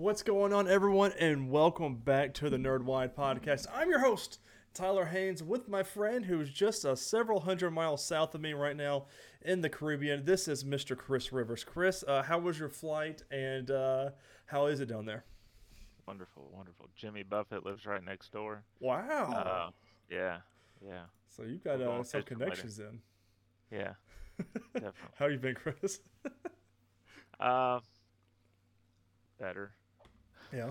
What's going on, everyone, and welcome back to the Nerd Wide Podcast. I'm your host, Tyler Haynes, with my friend who's just a several hundred miles south of me right now in the Caribbean. This is Mr. Chris Rivers. Chris, uh, how was your flight, and uh, how is it down there? Wonderful, wonderful. Jimmy Buffett lives right next door. Wow. Uh, yeah, yeah, so you've got we're uh, some connections in. yeah. Definitely. How you been, Chris? Uh, better. Yeah.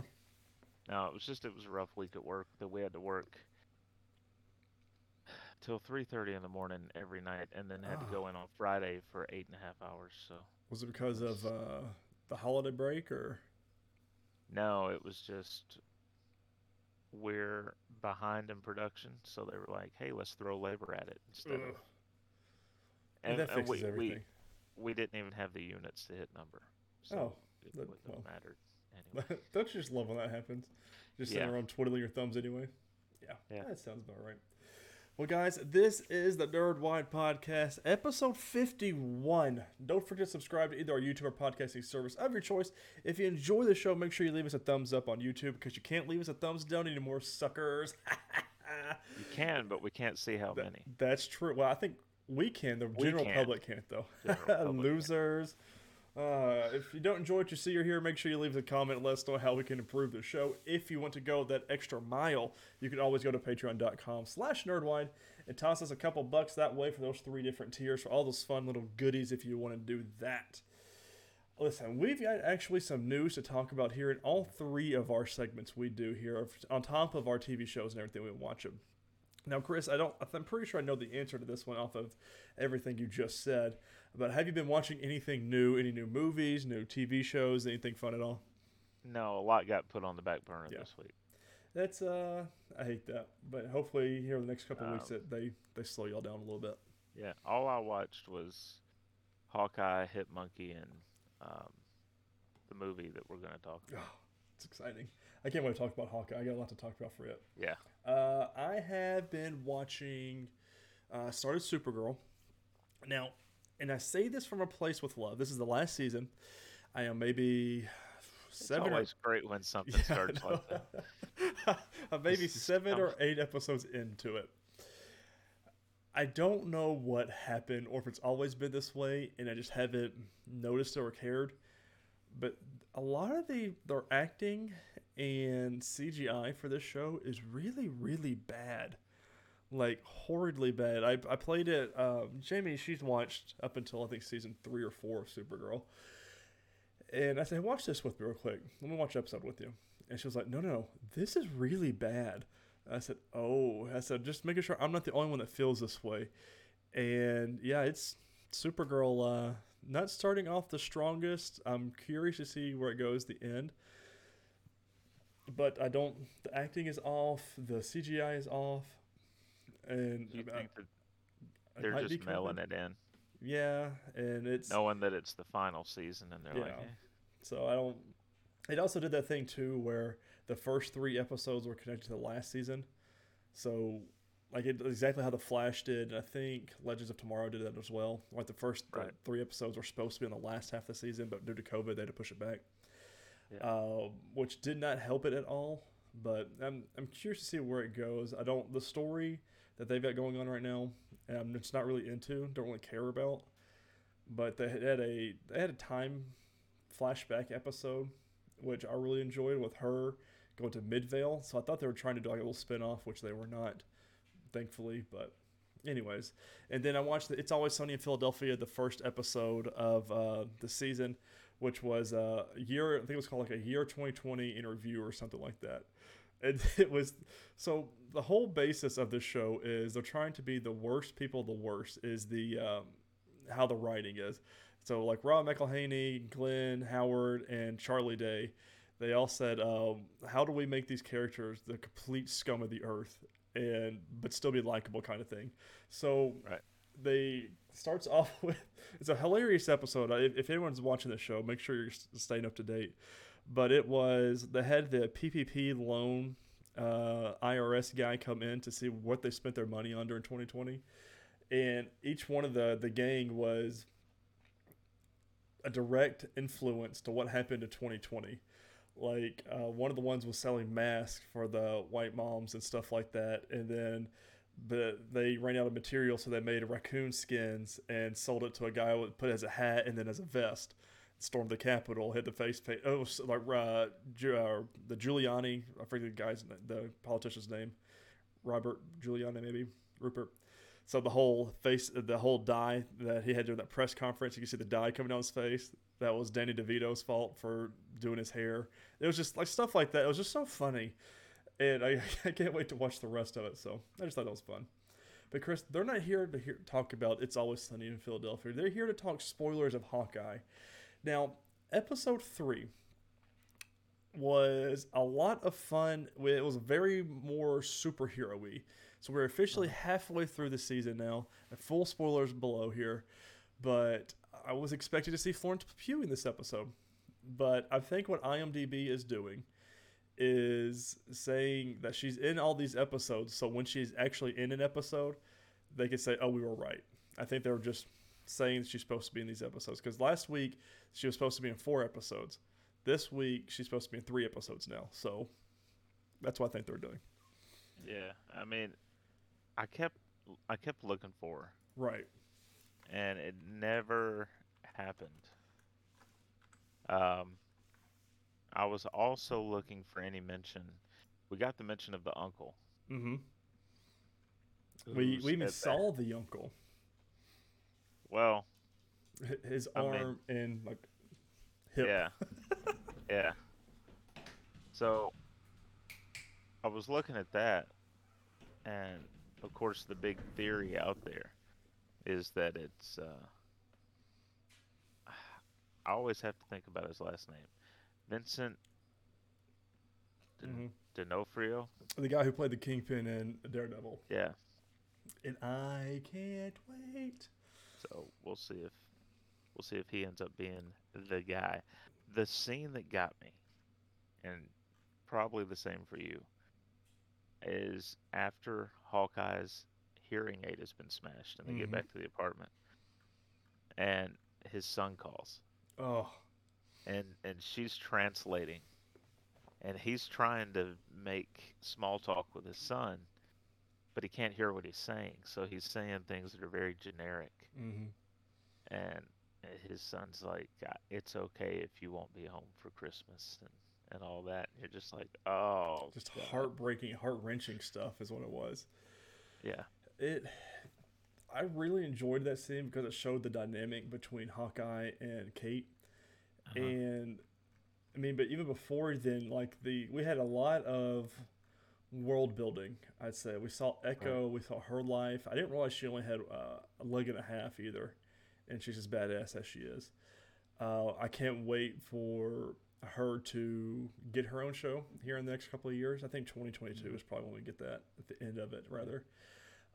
No, it was just it was a rough week at work that we had to work till three thirty in the morning every night, and then had to go in on Friday for eight and a half hours. So Was it because of uh, the holiday break, or no, it was just we're behind in production, so they were like, "Hey, let's throw labor at it instead." Ugh. of And that fixes we, everything. We, we didn't even have the units to hit number, so Oh, it that- wouldn't well. have mattered anyway. Don't you just love when that happens? Just sitting Yeah. around twiddling your thumbs anyway. Yeah, Yeah. that sounds about right. Well, guys, this is the Nerd Wide Podcast, episode 51. Don't forget to subscribe to either our YouTube or podcasting service of your choice. If you enjoy the show, make sure you leave us a thumbs up on YouTube because you can't leave us a thumbs down anymore, suckers. You can, but we can't see how That- many. That's true. Well, I think we can. The We general can. public can't, though. Public. Losers. Uh, if you don't enjoy what you see or hear, make sure you leave a comment. Let us know how we can improve the show. If you want to go that extra mile, you can always go to patreon.com slash nerdwide and toss us a couple bucks that way for those three different tiers for all those fun little goodies if you want to do that. Listen, we've got actually some news to talk about here in all three of our segments we do here, on top of our TV shows and everything we watch them. Now, Chris, I don't. I'm pretty sure I know the answer to this one off of everything you just said. But have you been watching anything new? Any new movies, new TV shows, anything fun at all? No, a lot got put on the back burner Yeah. this week. That's uh, I hate that. But hopefully, here in the next couple of weeks, Um, that they they slow y'all down a little bit. Yeah, all I watched was Hawkeye, Hit Monkey, and um, the movie that we're going to talk about. Oh, it's exciting. I can't wait to talk about Hawkeye. I got a lot to talk about for it. Yeah, Uh, I have been watching. Uh, started Supergirl. Now, and I say this from a place with love. This is the last season. I am maybe it's seven or always great when something Yeah, starts know. like that. Maybe seven or eight episodes into it. I don't know what happened or if it's always been this way and I just haven't noticed or cared. But a lot of the their acting and CGI for this show is really, really bad. Like horridly bad. I, I played it. Um, Jamie, she's watched up until I think season three or four of Supergirl. And I said, watch this with me real quick. Let me watch the episode with you. And she was like, no, no, no, this is really bad. I said, oh, I said, just making sure I'm not the only one that feels this way. And yeah, it's Supergirl uh, not starting off the strongest. I'm curious to see where it goes the end. But I don't, the acting is off, the CGI is off. And You I- think that they're be just mailing it in, Yeah, and it's knowing that it's the final season, and they're like, Yeah. eh. So I don't. It also did that thing too, where the first three episodes were connected to the last season. So, like it exactly how the Flash did. and I think Legends of Tomorrow did that as well. Like the first Right. three episodes were supposed to be in the last half of the season, but due to COVID, they had to push it back. Yeah. Uh, which did not help it at all. But I'm I'm curious to see where it goes. I don't the story that they've got going on right now. I'm just not really into. Don't really care about. But they had a they had a time flashback episode, which I really enjoyed with her going to Midvale. So I thought they were trying to do like a little spin off, which they were not, thankfully. But, anyways. And then I watched the It's Always Sunny in Philadelphia, the first episode of uh, the season, which was uh, a year, I think it was called like a year 2020 interview or something like that. And it was so the whole basis of this show is they're trying to be the worst people, the worst is the um, how the writing is. So like Rob McElhenney, Glenn Howard, and Charlie Day, they all said, um, "How do we make these characters the complete scum of the earth and but still be likable kind of thing?" So Right. they starts off with it's a hilarious episode. If, if anyone's watching the show, make sure you're staying up to date. But it was they had the PPP loan uh, IRS guy come in to see what they spent their money on during 2020, and each one of the the gang was a direct influence to what happened in 2020. like uh, one of the ones was selling masks for the white moms and stuff like that, and then but they ran out of material, so they made raccoon skins and sold it to a guy who put it as a hat and then as a vest. Stormed the Capitol, hit the face paint. Oh, like uh, Ju- uh, the Giuliani. I forget the guy's, the politician's name. Robert Giuliani, maybe Rupert. So the whole face, the whole dye that he had during that press conference, you can see the dye coming down his face. That was Danny DeVito's fault for doing his hair. It was just like stuff like that. It was just so funny, and I, I can't wait to watch the rest of it. So I just thought that was fun. But Chris, they're not here to hear, talk about It's Always Sunny in Philadelphia. They're here to talk spoilers of Hawkeye. Now, episode three was a lot of fun. It was very more superhero-y. So we're officially uh-huh. halfway through the season now. Full spoilers below here, but I was expecting to see Florence Pugh in this episode. But I think what IMDb is doing is saying that she's in all these episodes. So when she's actually in an episode, they could say, "Oh, we were right." I think they were just saying she's supposed to be in these episodes because last week she was supposed to be in four episodes. This week she's supposed to be in three episodes now. So that's what I think they're doing. Yeah, I mean, I kept I kept looking for her, Right. and it never happened. Um, I was also looking for any mention. We got the mention of the uncle. Mm-hmm. We we even saw the uncle, Well, his I mean- arm and like hip. Yeah. yeah. So I was looking at that and of course the big theory out there is that it's uh I always have to think about his last name. Vincent Mhm. D'Onofrio. The guy who played the Kingpin in Daredevil. Yeah. And I can't wait. So we'll see if we'll see if he ends up being the guy. The scene that got me, and probably the same for you, is after Hawkeye's hearing aid has been smashed and they Mhm. get back to the apartment, and his son calls, Oh, and and she's translating, and he's trying to make small talk with his son, but he can't hear what he's saying, so he's saying things that are very generic mm-hmm. and his son's like, "Uh, "It's okay if you won't be home for Christmas and, and all that." And you're just like, "Oh, just God." heartbreaking, heart wrenching stuff is what it was. Yeah, It. I really enjoyed that scene because it showed the dynamic between Hawkeye and Kate. uh-huh. and I mean, but even before then, like the we had a lot of world building. I'd say we saw Echo, we saw her life. I didn't realize she only had uh, a leg and a half either, and she's as badass as she is. Uh, I can't wait for her to get her own show here in the next couple of years. I think 2022 is probably when we get that at the end of it, rather.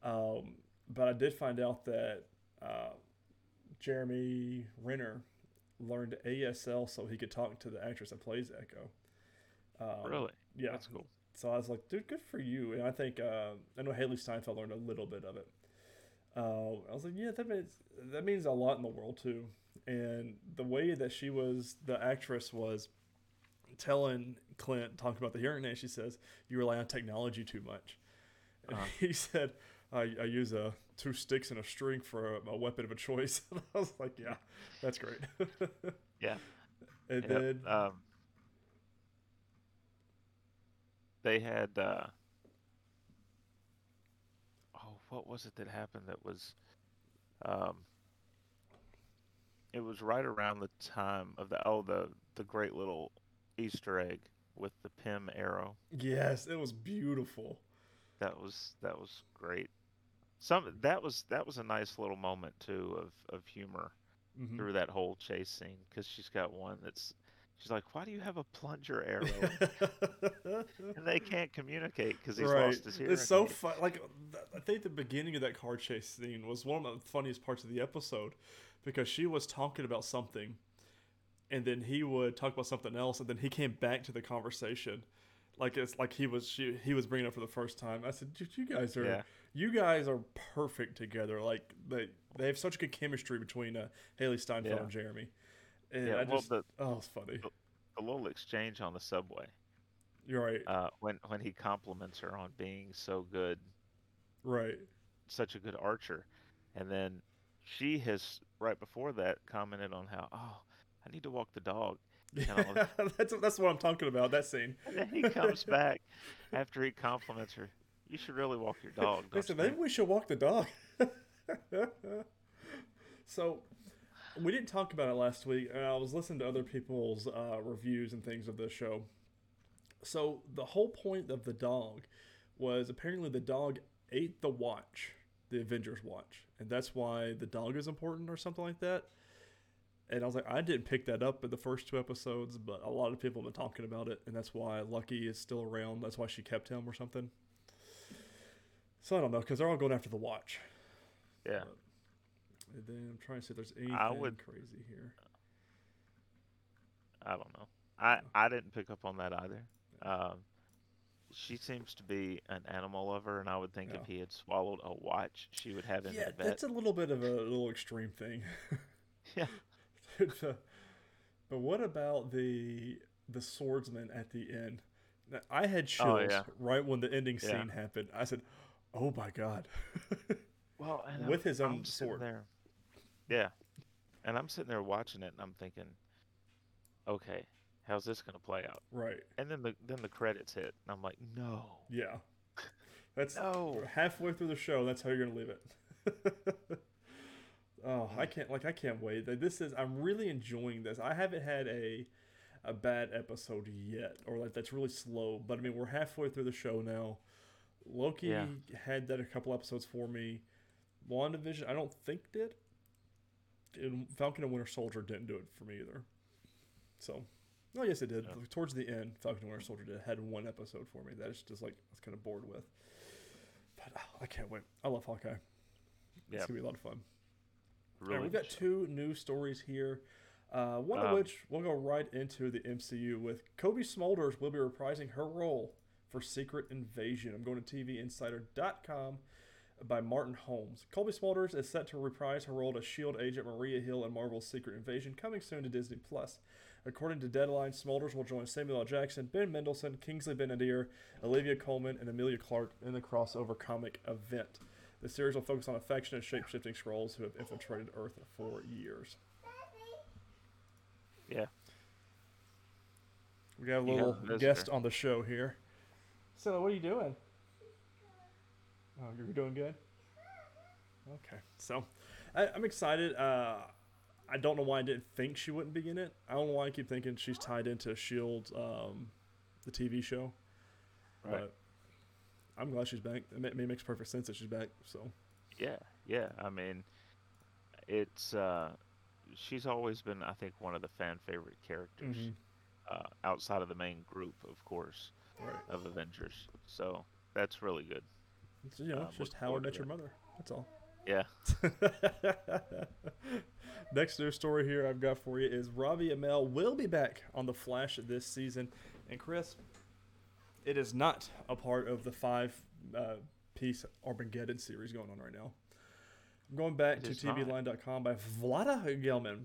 Um, but I did find out that uh, Jeremy Renner learned ASL so he could talk to the actress that plays Echo. Um, really, Yeah. that's cool. So I was like, dude, good for you. And I think uh, I know Hailee Steinfeld learned a little bit of it. Uh, I was like, yeah, that means that means a lot in the world too. And the way that she was, the actress was telling Clint, talking about the hearing aid, she says, "You rely on technology too much." And Uh-huh. he said, I, "I use a two sticks and a string for a, a weapon of a choice." And I was like, "Yeah, that's great." Yeah. And Yep, then um, they had. Uh, oh, what was it that happened? That was. Um, it was right around the time of the oh the the great little Easter egg with the Pym arrow. yes, it was beautiful. That was that was great. Some that was that was a nice little moment too of of humor Mhm. through that whole chase scene because she's got one that's she's like, why do you have a plunger arrow? and they can't communicate because he's lost his hearing. It's so fun. Like th- I think the beginning of that car chase scene was one of the funniest parts of the episode because she was talking about something, and then he would talk about something else, and then he came back to the conversation. Like it's like he was she, he was bringing it up for the first time. I said, "Dude, you guys are Yeah. you guys are perfect together. Like they they have such good chemistry between uh, Hailee Steinfeld Yeah. and Jeremy. And Yeah, I well, just the- oh, it's funny. the little exchange on the subway You're right. uh, when when he compliments her on being so good, right. such a good archer, and then she has right before that commented on how oh I need to walk the dog, Yeah, that's that's what I'm talking about. That scene. and then he comes back after he compliments her. You should really walk your dog. They you maybe think?" we should walk the dog. so we didn't talk about it last week. And I was listening to other people's uh, reviews and things of this show. So the whole point of the dog was apparently the dog ate the watch, the Avengers watch, and that's why the dog is important or something like that. And I was like, I didn't pick that up in the first two episodes, but a lot of people have been talking about it, and that's why Lucky is still around. That's why she kept him or something. So I don't know because they're all going after the watch. Yeah. And then I'm trying to see if there's anything I would- crazy here. I don't know. I I didn't pick up on that either. Um, she seems to be an animal lover, and I would think Yeah. if he had swallowed a watch, she would have him Yeah, in a that's a little bit of a little extreme thing. Yeah. but but what about the the swordsman at the end? Now, I had chills Oh, yeah. right when the ending Yeah. scene happened. I said, "Oh my god!" Well, and With I'm- his own I'm sword. There. Yeah, and I'm sitting there watching it, and I'm thinking, okay, how's this gonna play out? right? And then the then the credits hit, and I'm like, no, Yeah, that's no. halfway through the show. That's how you're gonna leave it. oh, I can't like I can't wait. Like, This is I'm really enjoying this. I haven't had a a bad episode yet, or like that's really slow. But I mean, we're halfway through the show now. Loki Yeah. had that a couple episodes for me. WandaVision, I don't think did. And Falcon and Winter Soldier didn't do it for me either. So, oh yes, it did. Yeah. Towards the end, Falcon and Winter Soldier did had one episode for me that is just like I was kind of bored with. But oh, I can't wait. I love Hawkeye. Yeah, It's gonna be a lot of fun. Really. right, we've got two new stories here. Uh, one of Um, which we'll go right into the MCU with Cobie Smulders will be reprising her role for Secret Invasion. I'm going to TVInsider.com by Martin Holmes. Cobie Smulders is set to reprise her role as S.H.I.E.L.D. Agent Maria Hill in Marvel's Secret Invasion, coming soon to Disney+. Plus. According to Deadline, Smulders will join Samuel L. Jackson, Ben Mendelsohn, Kingsley Ben-Adir, Olivia Colman, and Emilia Clarke in the crossover comic event. The series will focus on affectionate, shape-shifting Skrulls who have infiltrated Earth for years. Yeah. We got a little a visitor. guest on the show here. So, what are you doing? Oh, you're doing good. Okay, so I, I'm excited. Uh, I don't know why I didn't think she wouldn't be in it. I don't know why I keep thinking she's tied into Shield, um, the TV show. Right. But I'm glad she's back. It, it makes perfect sense that she's back. So Yeah, yeah. I mean, it's uh, she's always been, I think, one of the fan favorite characters Mhm. uh, outside of the main group, of course, right, of Avengers. So that's really good. It's, you know, Um, it's just how I met your mother. That's all. Yeah. Next news story here I've got for you is Robbie Amell will be back on The Flash this season. And Chris, it is not a part of the five uh, piece Armageddon series going on right now. I'm going back It to. TVLine.com by Vlada Gelman.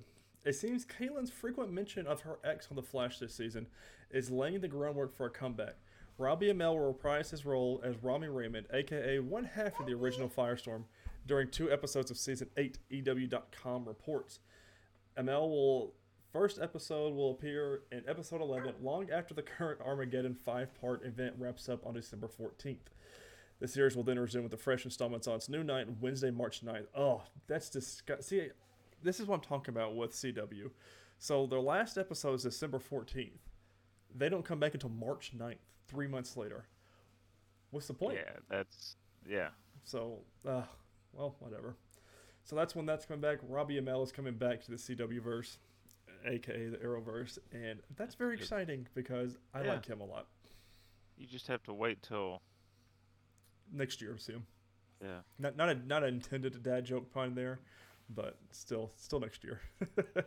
It seems Caitlin's frequent mention of her ex on The Flash this season is laying the groundwork for a comeback. Robbie Amell will reprise his role as Ronnie Raymond, aka one half of the original Firestorm, during two episodes of season 8, EW.com reports. Amell will first episode will appear in episode 11 long after the current Armageddon five-part event wraps up on December 14th. The series will then resume with the fresh installments on its new night, Wednesday, March 9th. Oh, that's disgusting. See, this is what I'm talking about with CW. So their last episode is December 14th. They don't come back until March 9th, three months later. What's the point? Yeah, that's yeah. So, uh, well, whatever. So that's when that's coming back. Robbie Amell is coming back to the CW verse, aka the Arrowverse, and that's very exciting because I Yeah. like him a lot. You just have to wait till Next year, assume. yeah. Not not a not an intended dad joke pun there, but still still next year.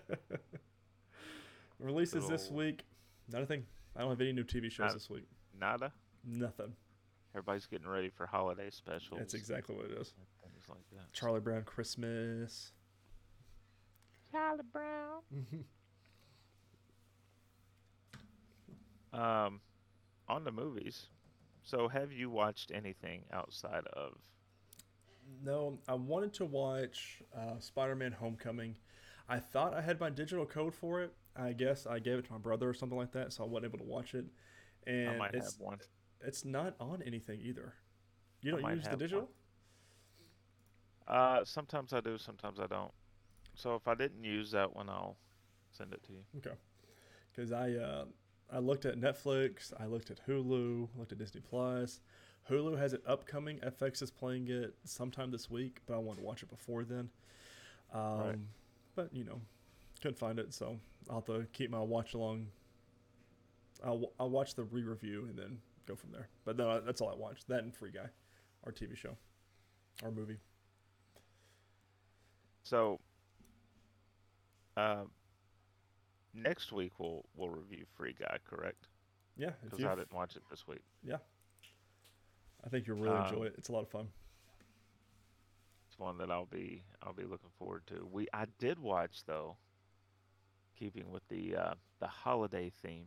Releases this week. Not a thing. I don't have any new TV shows Not- this week. Nada. Nothing. Everybody's getting ready for holiday specials. That's exactly what it is. Things like that. Charlie Brown Christmas. Charlie Brown. Um, on the movies. So, have you watched anything outside of? No, I wanted to watch uh, Spider-Man: Homecoming. I thought I had my digital code for it. I guess I gave it to my brother or something like that, so I wasn't able to watch it. And I might it's have one. it's not on anything either. You don't use the digital? one. Uh, sometimes I do, sometimes I don't. So if I didn't use that one, I'll send it to you. Okay. Because I uh, I looked at Netflix, I looked at Hulu, looked at Disney Plus. Hulu has it upcoming. FX is playing it sometime this week, but I wanted to watch it before then. Um, Right. But you know, couldn't find it, so I'll have to keep my watch along. I'll I'll watch the re-review and then go from there. But no, that's all I watched. That and Free Guy, our TV show, our movie. So, um, next week we'll we'll review Free Guy, correct? Yeah, Because I didn't watch it this week. Yeah, I think you'll really enjoy Um, it. It's a lot of fun. It's one that I'll be I'll be looking forward to. We I did watch though, keeping with the uh, the holiday theme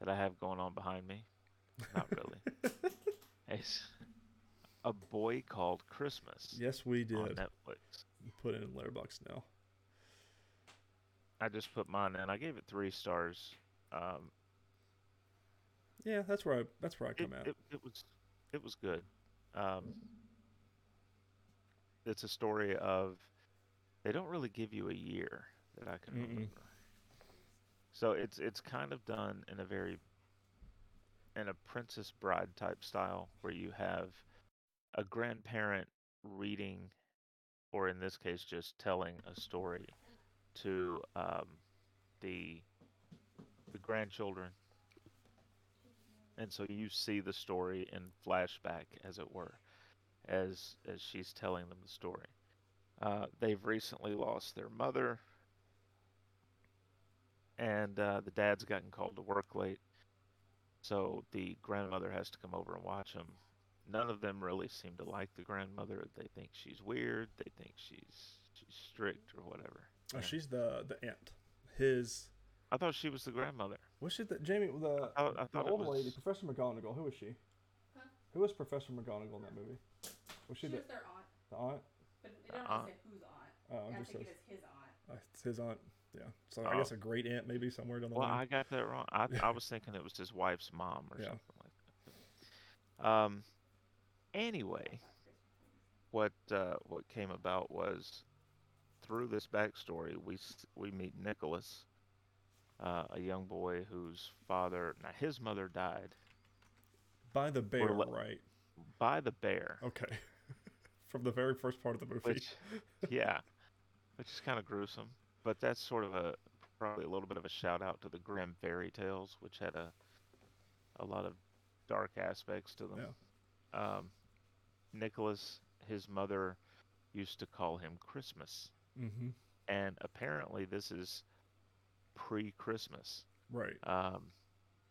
that I have going on behind me. Not really. it's a boy called Christmas Yes, we did. on. Netflix. Put it in Letterboxd now. I just put mine in. I gave it three stars. Um, Yeah, that's where I that's where I it, come out. it, it was it was good. Um, it's a story of they don't really give you a year that I can Mm-mm. remember. So it's it's kind of done in a very in a Princess Bride type style where you have a grandparent reading, or in this case, just telling a story to um, the the grandchildren. And so you see the story in flashback as it were as as she's telling them the story. Uh, they've recently lost their mother and uh, the dad's gotten called to work late so the grandmother has to come over and watch him. none of them really seem to like the grandmother they think she's weird they think she's she's strict or whatever Oh, And she's the the aunt. His i thought she was the grandmother was she the Jamie the, I thought- I thought it old lady, was- Professor McGonagall. Who was she? Huh? Who was Professor McGonagall in that movie? Was she She the, was their aunt, the aunt? but it don't aunt. say whose aunt. Oh, it I just think says it is his aunt. uh, it's his aunt. Yeah. So I Oh. guess a great aunt maybe somewhere down the Well, line. I got that wrong. I, I was thinking it was his wife's mom or Yeah. something like that. Um. Anyway, what uh, what came about was through this backstory, we we meet Nicholas, uh, a young boy whose father, now his mother died By the bear, le- right? by the bear, Okay. From the very first part of the movie. which yeah, which is kind of gruesome. But that's sort of a probably a little bit of a shout out to the Grimm fairy tales, which had a a lot of dark aspects to them. Um, Nicholas, his mother, used to call him Christmas, mm-hmm. and apparently this is pre-Christmas, Right.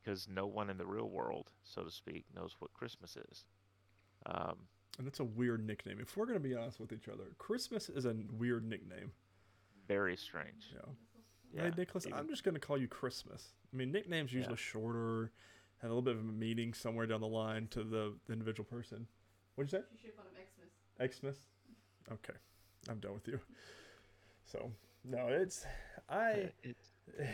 because no one in the real world, so to speak, knows what Christmas is. Um, And that's a weird nickname. If we're gonna be honest with each other, Christmas is a weird nickname. Very strange. Yeah. Yeah, hey Nicholas, even- I'm just gonna call you Christmas. I mean, nicknames Yeah. usually shorter, have a little bit of a meaning somewhere down the line to the, the individual person. What'd you say? She should call him Xmas. Xmas. Okay, I'm done with you. So no, it's I. it,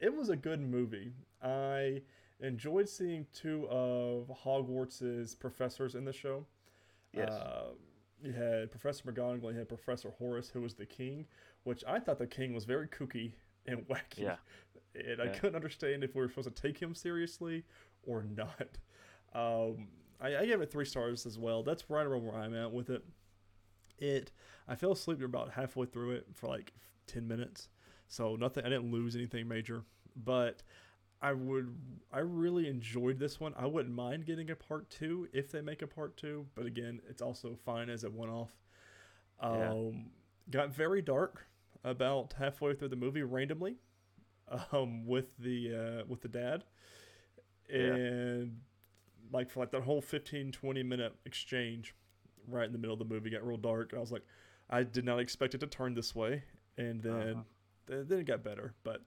It was a good movie. I enjoyed seeing two of Hogwarts's professors in the show. yes, Uh, you had Professor McGonagall, you had Professor Horace, who was the king, which I thought the king was very kooky and wacky. Yeah. And I Yeah. couldn't understand if we were supposed to take him seriously or not. Um, I, I gave it three stars as well. That's right around where I'm at with it. It, I fell asleep about halfway through it for like 10 minutes. So nothing, I didn't lose anything major, but I would, I really enjoyed this one. I wouldn't mind getting a part two if they make a part two, but again, it's also fine as a one off. Yeah. Um, got very dark about halfway through the movie randomly, um, with the uh, with the dad, Yeah. and like for like that whole 15, 20 minute exchange, right in the middle of the movie got real dark. I was like, I did not expect it to turn this way, and then Uh-huh. th- then it got better. But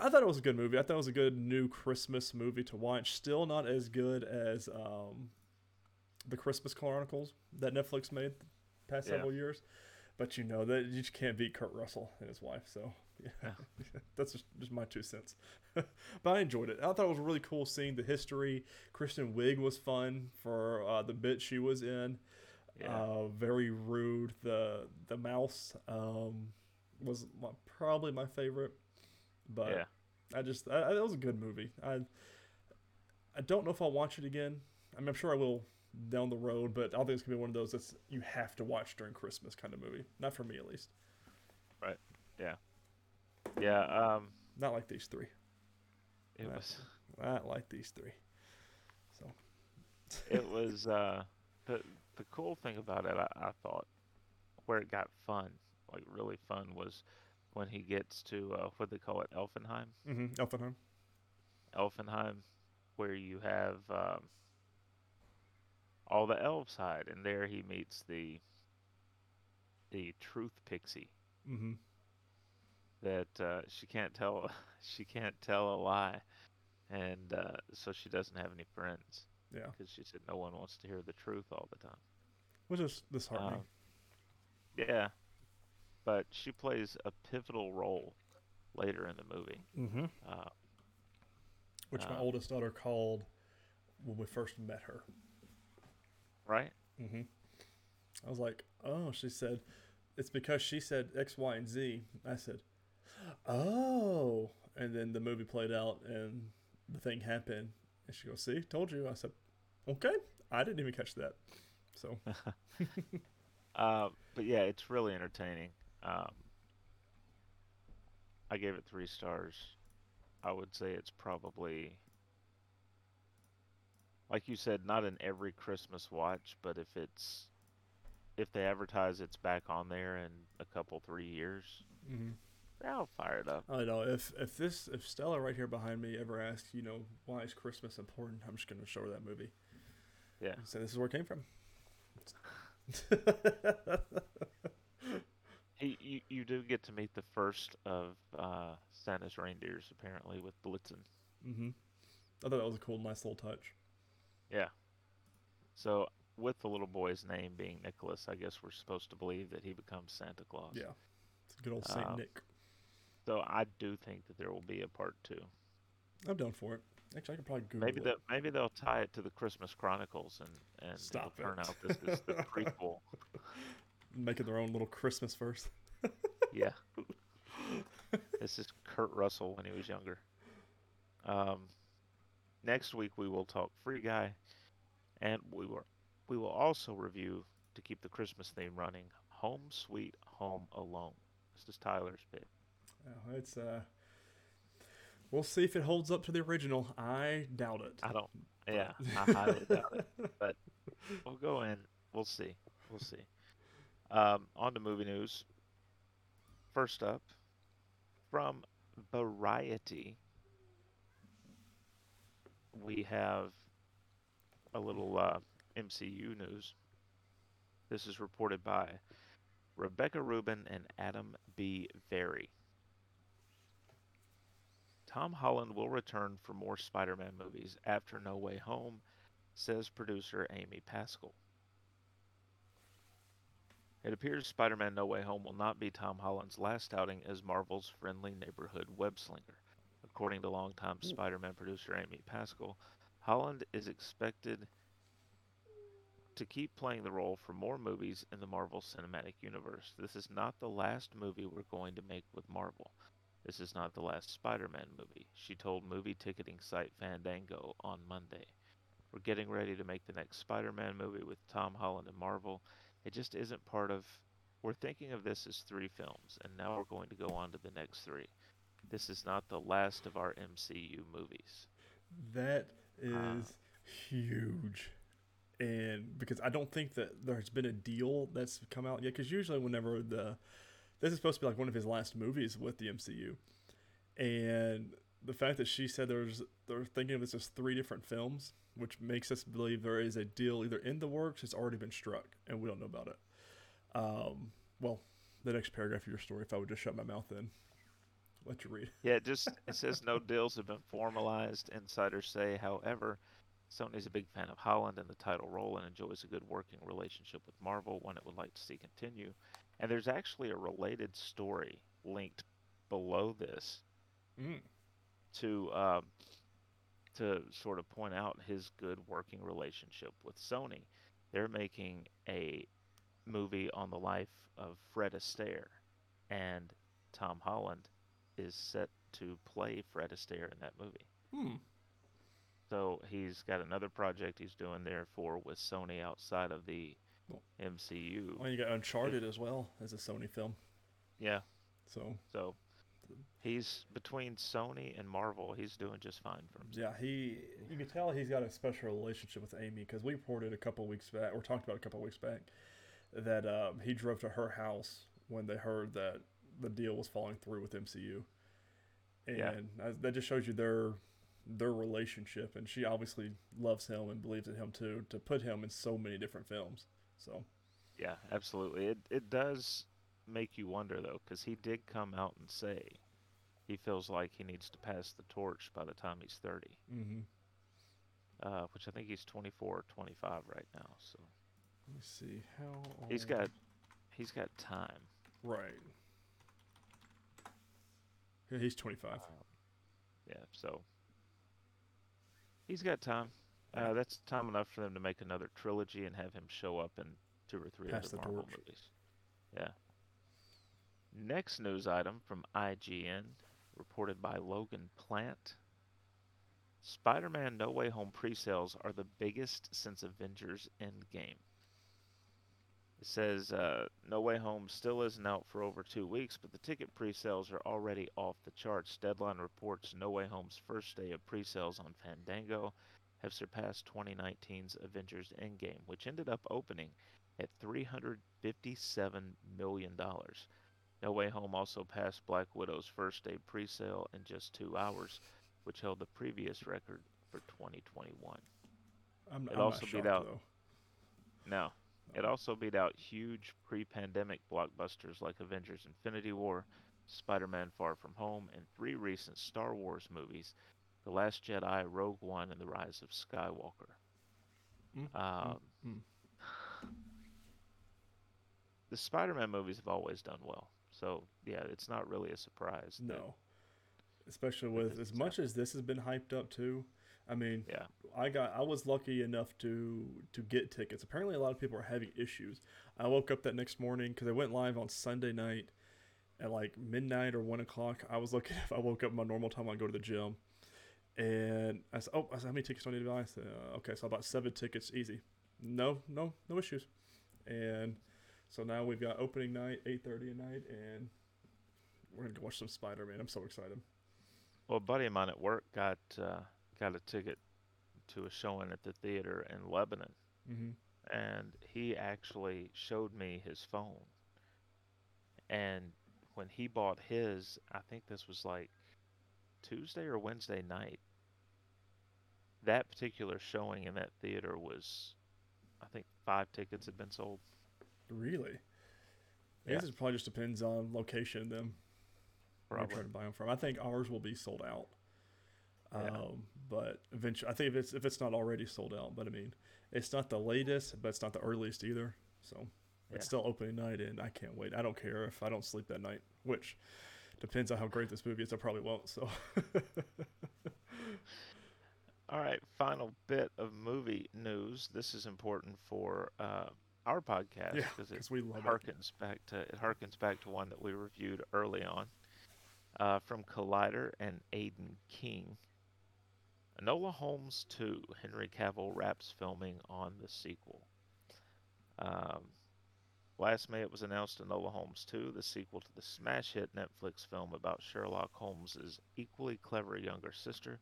I thought it was a good movie. I thought it was a good new Christmas movie to watch. Still not as good as um, the Christmas Chronicles that Netflix made the past Yeah. several years. But you know that you just can't beat Kurt Russell and his wife. So yeah, that's just, just my two cents. but I enjoyed it. I thought it was really cool seeing the history. Kristen Wiig was fun for uh, the bit she was in. Yeah. Uh, very rude. The the mouse um, was my, probably my favorite, but yeah. I just I, it was a good movie. I I don't know if I'll watch it again. I mean, I'm sure I will down the road, but I don't think it's gonna be one of those that's you have to watch during Christmas kind of movie. Not for me, at least. Right. Yeah. Yeah. Um, Not like these three. it Yeah. was. Not like these three. So it was uh, the the cool thing about it. I, I thought where it got fun, like really fun, was when he gets to uh, what they call it, Elfenheim. mm-hmm. Elfenheim. Elfenheim, where you have um, all the elves hide, and there he meets the the truth pixie Mm-hmm. that uh, she can't tell she can't tell a lie, and uh, so she doesn't have any friends Yeah, because she said no one wants to hear the truth all the time. which is disheartening. Um, yeah, but she plays a pivotal role later in the movie. mm-hmm. Uh, Which my uh, oldest daughter called when we first met her. right? Mm-hmm. I was like, oh, she said, it's because she said X, Y, and Z. I said, oh. And then the movie played out and the thing happened. And she goes, see, told you. I said, okay. I didn't even catch that. So, Uh, but yeah, it's really entertaining. Um, I gave it three stars. I would say it's probably, like you said, not an every Christmas watch, but if it's, if they advertise it's back on there in a couple three years, mm-hmm. I'll fire it up. I know if if this if Stella right here behind me ever asks, you know, why is Christmas important? I'm just gonna show her that movie. Yeah. Say this is where it came from. Hey, you you do get to meet the first of uh, Santa's reindeers apparently with Blitzen. mm-hmm. I thought that was a cool, nice little touch. Yeah. So with the little boy's name being Nicholas, I guess we're supposed to believe that he becomes Santa Claus. Yeah, it's a good old Saint Um, Nick. So I do think that there will be a part two. I'm down for it. Actually, I could probably Google Maybe it. that maybe they'll tie it to the Christmas Chronicles and and Stop it'll turn it. out this is the prequel. making their own little Christmas verse. Yeah. this is Kurt Russell when he was younger. Um, next week we will talk Free Guy, and we will we will also review to keep the Christmas theme running. Home Sweet Home Alone. This is Tyler's pick. It's uh, we'll see if it holds up to the original. I doubt it. I don't. Yeah, I highly doubt it. But we'll go in. We'll see. We'll see. Um, on to movie news. First up, from Variety, we have a little uh, MCU news. This is reported by Rebecca Rubin and Adam B. Vary. Tom Holland will return for more Spider Man movies after No Way Home, says producer Amy Pascal. It appears Spider Man No Way Home will not be Tom Holland's last outing as Marvel's friendly neighborhood web slinger. According to longtime mm. Spider Man producer Amy Pascal, Holland is expected to keep playing the role for more movies in the Marvel Cinematic Universe. This is not the last movie we're going to make with Marvel. This is not the last Spider Man movie, she told movie ticketing site Fandango on Monday. We're getting ready to make the next Spider Man movie with Tom Holland and Marvel. It just isn't part of. We're thinking of this as three films, and now we're going to go on to the next three. This is not the last of our MCU movies. That is Uh, huge. And because I don't think that there's been a deal that's come out yet. Because usually, whenever the this is supposed to be like one of his last movies with the MCU, and the fact that she said there's they're thinking of this as three different films, which makes us believe there is a deal either in the works, it's already been struck, and we don't know about it. Um, well, the next paragraph of your story, if I would just shut my mouth in. let you read. Yeah, it just it says no deals have been formalized. Insiders say, however, Sony's a big fan of Holland in the title role and enjoys a good working relationship with Marvel, one it would like to see continue. And there's actually a related story linked below this Mm. To um, to sort of point out his good working relationship with Sony. They're making a movie on the life of Fred Astaire, and Tom Holland is set to play Fred Astaire in that movie. Hmm. So he's got another project he's doing there for with Sony outside of the MCU. Well, you got Uncharted as well as a Sony film. Yeah, So so he's between Sony and Marvel. He's doing just fine for himself. yeah, he you can tell he's got a special relationship with Amy because we reported a couple weeks back, or talked about a couple weeks back, that um, he drove to her house when they heard that the deal was falling through with MCU, and Yeah. that just shows you their their relationship. And she obviously loves him and believes in him too to put him in so many different films. So Yeah, absolutely. It it does make you wonder though, because he did come out and say he feels like he needs to pass the torch by the time he's 30, mm-hmm. uh, which I think he's 24 or 25 right now. So let me see how he's old- got he's got time. right. Yeah, he's twenty five. Yeah, so he's got time. Uh, that's time enough for them to make another trilogy and have him show up in two or three Pass other the Marvel torch. movies. Yeah. Next news item from IGN, reported by Logan Plant. Spider-Man No Way Home pre-sales are the biggest since Avengers Endgame. It says uh, No Way Home still isn't out for over two weeks, but the ticket pre-sales are already off the charts. Deadline reports No Way Home's first day of pre-sales on Fandango have surpassed 2019's Avengers Endgame, which ended up opening at $357 million. No Way Home also passed Black Widow's first day pre-sale in just two hours, which held the previous record for 2021. I'm, It I'm also beat out- though. Now, it also beat out huge pre-pandemic blockbusters like Avengers Infinity War, Spider-Man Far From Home, and three recent Star Wars movies, The Last Jedi, Rogue One, and The Rise of Skywalker. Mm, Um, mm. The Spider-Man movies have always done well, so yeah, it's not really a surprise. that- No. Especially with as much as this has been hyped up too. I mean, Yeah. I got I was lucky enough to to get tickets. Apparently, a lot of people are having issues. I woke up that next morning because I went live on Sunday night at like midnight or one o'clock. I was looking if I woke up my normal time, I'd go to the gym, and I said, "Oh, I said, how many tickets do I need to buy?" I said, uh, "Okay, so about seven tickets, easy. No, no, no issues." And so now we've got opening night, eight thirty at night, and we're gonna go watch some Spider Man. I'm so excited. Well, a buddy of mine at work got uh, got a ticket to a showing at the theater in Lebanon, Mm-hmm. and he actually showed me his phone. And when he bought his, I think this was like Tuesday or Wednesday night. That particular showing in that theater was, I think, five tickets had been sold. Really? I Yeah. guess it probably just depends on location and them. Where Probably. trying to buy them from. I think ours will be sold out. Yeah. Um, but eventually, I think if it's if it's not already sold out, but I mean, it's not the latest, but it's not the earliest either. So Yeah. it's still opening night, and I can't wait. I don't care if I don't sleep that night, which depends on how great this movie is. I probably won't. So All right, final bit of movie news. This is important for uh, our podcast yeah, because it we love it. harkens back to it harkens back to one that we reviewed early on uh, from Collider and Aiden King. Enola Holmes 2. Henry Cavill wraps filming on the sequel. Um, last May, it was announced Enola Holmes 2, the sequel to the smash hit Netflix film about Sherlock Holmes's equally clever younger sister,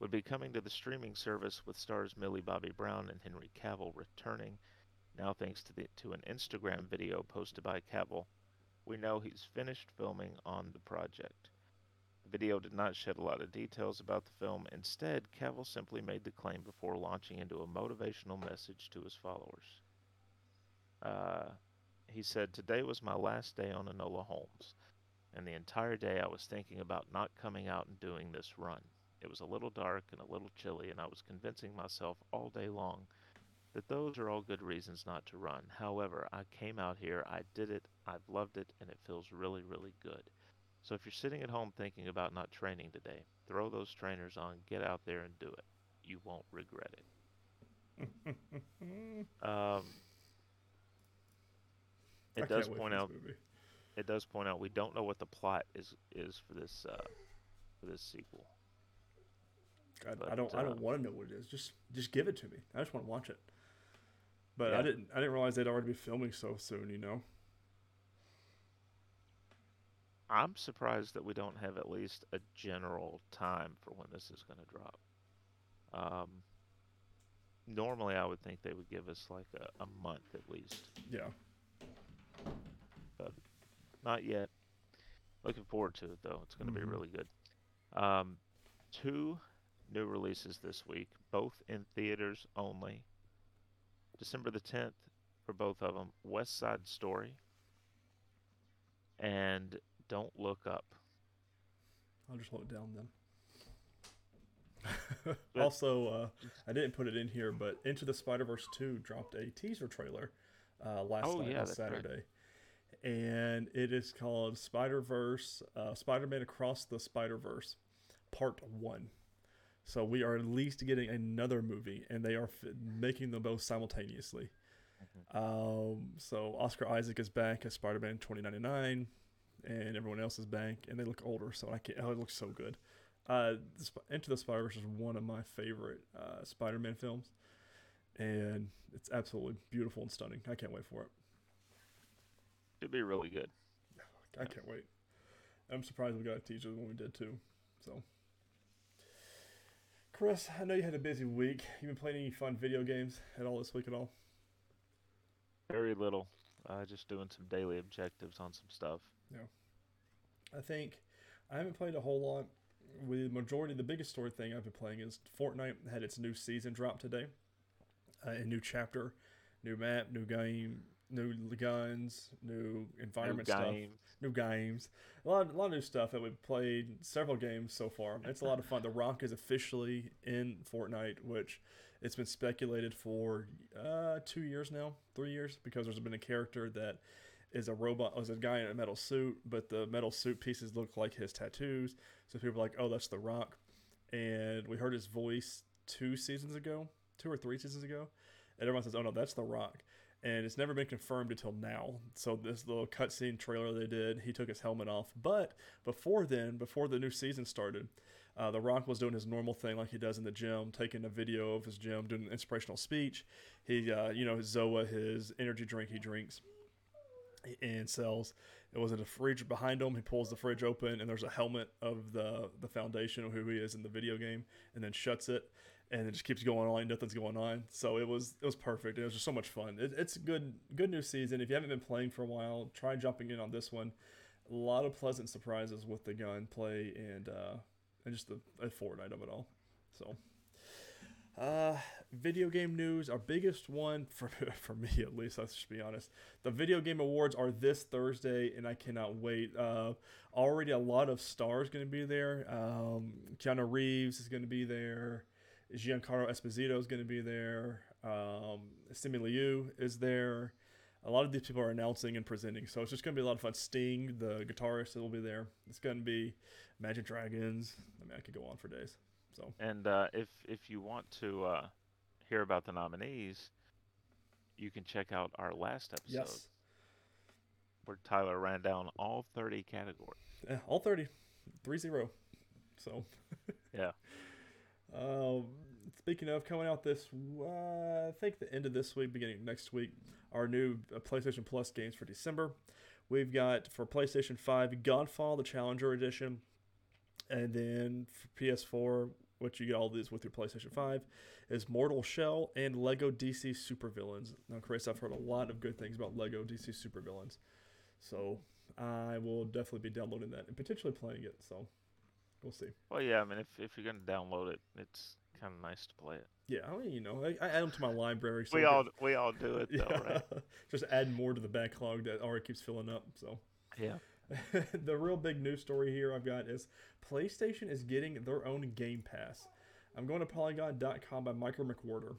would be coming to the streaming service with stars Millie Bobby Brown and Henry Cavill returning. Now, thanks to the to an Instagram video posted by Cavill, we know he's finished filming on the project. The video did not shed a lot of details about the film. Instead, Cavill simply made the claim before launching into a motivational message to his followers. Uh, he said, Today was my last day on Enola Holmes. and the entire day I was thinking about not coming out and doing this run. It was a little dark and a little chilly, and I was convincing myself all day long that those are all good reasons not to run. However, I came out here, I did it, I've loved it, and it feels really, really good. So if you're sitting at home thinking about not training today, throw those trainers on, get out there and do it. You won't regret it. um, it does point out movie. it does point out we don't know what the plot is is for this uh, for this sequel. I, I don't. I uh, don't want to know what it is. Just, just give it to me. I just want to watch it. But I didn't. I didn't realize they'd already be filming so soon. You know. I'm surprised that we don't have at least a general time for when this is going to drop. Um, normally, I would think they would give us like a, a month at least. Yeah. But Not yet. Looking forward to it though. It's going to Mhm. be really good. Um, two new releases this week, both in theaters only. December the 10th for both of them West Side Story and Don't Look Up. I'll just hold it down then. Also, uh, I didn't put it in here, but Into the Spider Verse two dropped a teaser trailer uh, last Oh, night yeah, on that's right. Saturday, and it is called Spider Verse uh, Spider Man Across the Spider Verse Part One. So we are at least getting another movie, and they are f- making them both simultaneously. Um, so Oscar Isaac is back as Spider Man 2099, and everyone else is back, and they look older, so I can't. Oh, it looks so good. Uh, Into the Spider Verse is one of my favorite uh, Spider Man films, and it's absolutely beautiful and stunning. I can't wait for it. It'd be really good. I can't wait. I'm surprised we got a teaser when we did too. So, Chris, I know you had a busy week. You been playing any fun video games at all this week at all? Very little. Uh, just doing some daily objectives on some stuff. Yeah. I think I haven't played a whole lot. With majority, the biggest story thing I've been playing is Fortnite had its new season drop today, uh, a new chapter, new map, new game, new guns, new New environment stuff, game. new games, a lot, a lot of new stuff that we've played several games so far. It's a lot of fun. The Rock is officially in Fortnite, which it's been speculated for uh, two years now, three years, because there's been a character that is a robot, is a guy in a metal suit, but the metal suit pieces look like his tattoos. So people are like, oh, that's The Rock. And we heard his voice two seasons ago, two or three seasons ago, and everyone says, oh no, that's The Rock. And it's never been confirmed until now. So this little cutscene trailer they did, he took his helmet off. But before then, before the new season started, uh, The Rock was doing his normal thing like he does in the gym, taking a video of his gym, doing an inspirational speech. He, uh, you know, his Zoa, his energy drink he drinks and sells. It was in a fridge behind him. He pulls the fridge open, and there's a helmet of the the foundation of who he is in the video game, and then shuts it, and it just keeps going on. Nothing's going on. So it was it was perfect. It was just so much fun. It, it's good good new season. If you haven't been playing for a while, try jumping in on this one. A lot of pleasant surprises with the gunplay and uh, and just the, the Fortnite of it all. So. Uh, video game news. Our biggest one for for me at least. Let's just be honest. The video game awards are this Thursday, and I cannot wait. Uh, already a lot of stars going to be there. Um, Keanu Reeves is going to be there. Giancarlo Esposito is going to be there. Um, Simu Liu is there. A lot of these people are announcing and presenting, so it's just going to be a lot of fun. Sting, the guitarist, will be there. It's going to be Imagine Dragons. I mean, I could go on for days. So And uh, if if you want to uh, hear about the nominees, you can check out our last episode yes, where Tyler ran down all 30 categories. Yeah, all 30. 3 0. So, Yeah. Um, speaking of coming out this, uh, I think the end of this week, beginning next week, our new uh, PlayStation Plus games for December. We've got for PlayStation 5, Godfall, the Challenger Edition. And then for PS4, which you get all these with your PlayStation 5, is Mortal Shell and Lego DC Supervillains. Now, Chris, I've heard a lot of good things about Lego DC Supervillains. So I will definitely be downloading that and potentially playing it. So we'll see. Well, yeah, I mean, if, if you're going to download it, it's kind of nice to play it. Yeah, I mean, you know, I, I add them to my library. So we all we all do it though, yeah, right? just add more to the backlog that already keeps filling up. So Yeah. the real big news story here I've got is PlayStation is getting their own Game Pass. I'm going to Polygon.com by Michael McWhertor.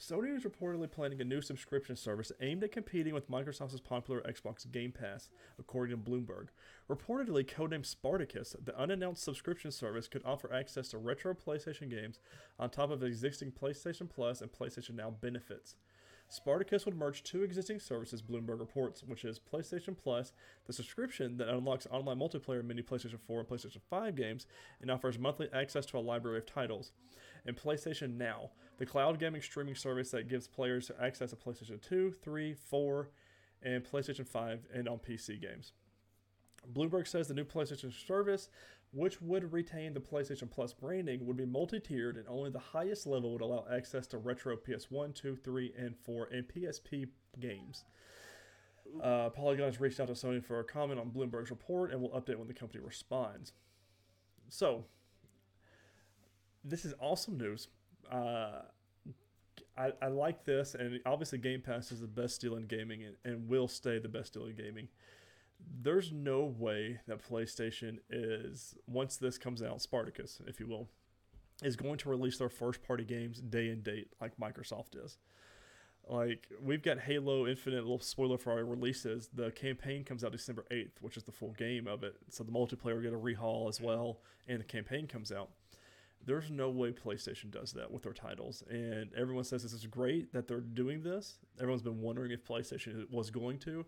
Sony is reportedly planning a new subscription service aimed at competing with Microsoft's popular Xbox Game Pass, according to Bloomberg. Reportedly codenamed Spartacus, the unannounced subscription service could offer access to retro PlayStation games on top of existing PlayStation Plus and PlayStation Now benefits. Spartacus would merge two existing services, Bloomberg reports, which is PlayStation Plus, the subscription that unlocks online multiplayer in many PlayStation 4 and PlayStation 5 games and offers monthly access to a library of titles, and PlayStation Now, the cloud gaming streaming service that gives players access to PlayStation 2, 3, 4, and PlayStation 5 and on PC games. Bloomberg says the new PlayStation service which would retain the PlayStation Plus branding, would be multi tiered and only the highest level would allow access to retro PS1, 2, 3, and 4 and PSP games. Uh, Polygon has reached out to Sony for a comment on Bloomberg's report and will update when the company responds. So, this is awesome news. Uh, I, I like this, and obviously, Game Pass is the best deal in gaming and, and will stay the best deal in gaming there's no way that PlayStation is once this comes out, Spartacus, if you will, is going to release their first party games day and date like Microsoft is. Like we've got Halo Infinite, little spoiler for our releases. The campaign comes out December 8th, which is the full game of it. So the multiplayer get a rehaul as well, and the campaign comes out. There's no way PlayStation does that with their titles. And everyone says this is great that they're doing this. Everyone's been wondering if PlayStation was going to,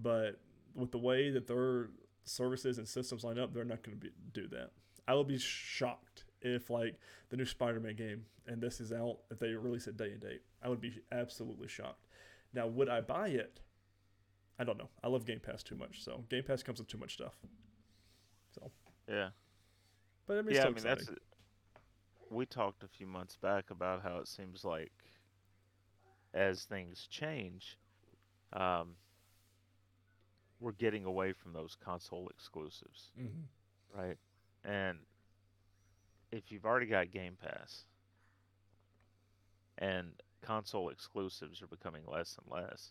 but with the way that their services and systems line up, they're not going to do that. I would be shocked if like the new Spider-Man game and this is out if they release it day and date. I would be absolutely shocked. Now, would I buy it? I don't know. I love Game Pass too much, so Game Pass comes with too much stuff. So yeah, but I mean, yeah, I mean exciting. that's. We talked a few months back about how it seems like as things change, um, we're getting away from those console exclusives, mm-hmm. right? And if you've already got Game Pass and console exclusives are becoming less and less,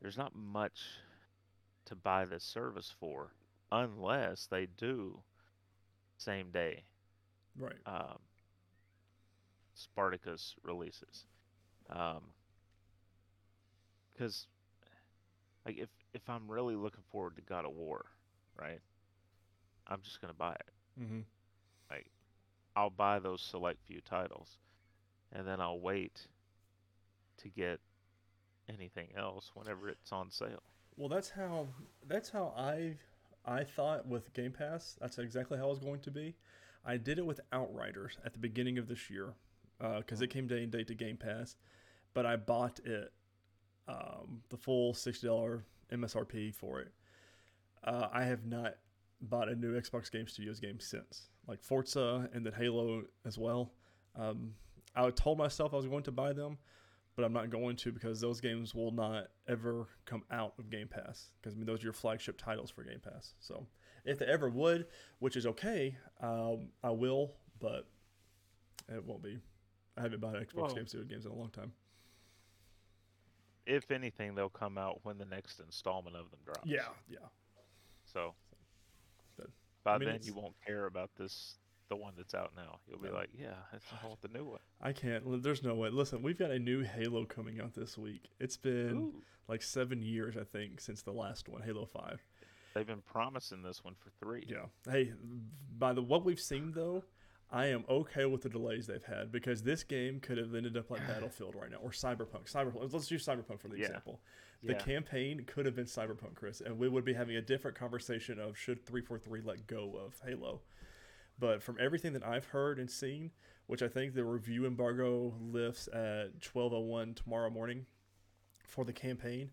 there's not much to buy this service for unless they do same day right um, Spartacus releases because um, like if if I'm really looking forward to God of War, right? I'm just gonna buy it. Mm-hmm. Like I'll buy those select few titles, and then I'll wait to get anything else whenever it's on sale. Well, that's how that's how I I thought with Game Pass. That's exactly how it was going to be. I did it with Outriders at the beginning of this year because uh, it came day and date to Game Pass, but I bought it um, the full sixty dollar MSRP for it. Uh, I have not bought a new Xbox Game Studios game since, like Forza and then Halo as well. Um, I told myself I was going to buy them, but I'm not going to because those games will not ever come out of Game Pass because I mean those are your flagship titles for Game Pass. So if they ever would, which is okay, um, I will, but it won't be. I haven't bought Xbox well, Game Studio games in a long time if anything, they'll come out when the next installment of them drops. Yeah, yeah. So, but, by I mean, then you won't care about this, the one that's out now. You'll be like, yeah, I want the new one. I can't. There's no way. Listen, we've got a new Halo coming out this week. It's been Ooh. like seven years, I think, since the last one, Halo Five. They've been promising this one for three. Yeah. Hey, by the what we've seen though, I am okay with the delays they've had because this game could have ended up like Battlefield right now or Cyberpunk. Cyberpunk. Let's use Cyberpunk for the yeah. example. The yeah. campaign could have been Cyberpunk, Chris, and we would be having a different conversation of should 343 let go of Halo. But from everything that I've heard and seen, which I think the review embargo lifts at 12:01 tomorrow morning for the campaign.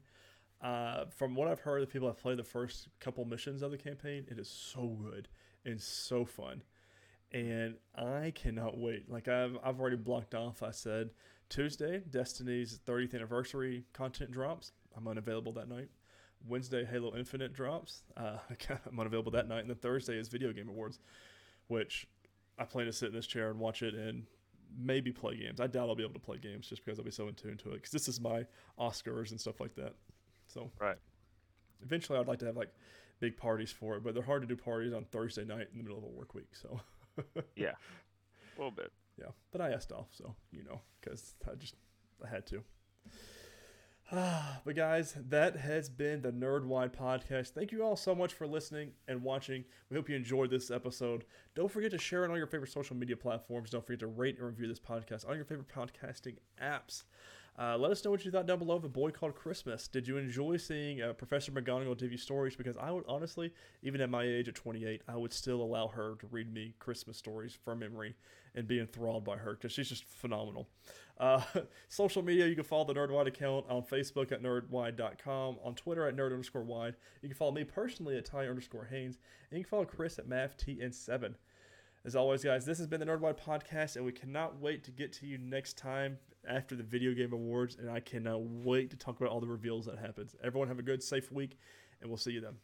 Uh, from what I've heard, the people have played the first couple missions of the campaign, it is so good and so fun and I cannot wait. Like I've I've already blocked off. I said Tuesday, Destiny's 30th anniversary content drops. I'm unavailable that night. Wednesday, Halo Infinite drops. Uh, I'm unavailable that night, and then Thursday is Video Game Awards, which I plan to sit in this chair and watch it and maybe play games. I doubt I'll be able to play games just because I'll be so in tune to it. Because this is my Oscars and stuff like that. So right. eventually, I'd like to have like big parties for it, but they're hard to do parties on Thursday night in the middle of a work week. So yeah, a little bit. Yeah, but I asked off, so you know, because I just I had to. Ah, but guys, that has been the NerdWide podcast. Thank you all so much for listening and watching. We hope you enjoyed this episode. Don't forget to share it on your favorite social media platforms. Don't forget to rate and review this podcast on your favorite podcasting apps. Uh, let us know what you thought down below of A Boy Called Christmas. Did you enjoy seeing uh, Professor McGonagall give you stories? Because I would honestly, even at my age of 28, I would still allow her to read me Christmas stories from memory and be enthralled by her because she's just phenomenal. Uh, social media, you can follow the NerdWide account on Facebook at nerdwide.com, on Twitter at nerd underscore wide. You can follow me personally at Ty underscore Haynes, and you can follow Chris at MavTN7. As always, guys, this has been the NerdWide Podcast, and we cannot wait to get to you next time after the Video Game Awards, and I cannot wait to talk about all the reveals that happens. Everyone have a good, safe week, and we'll see you then.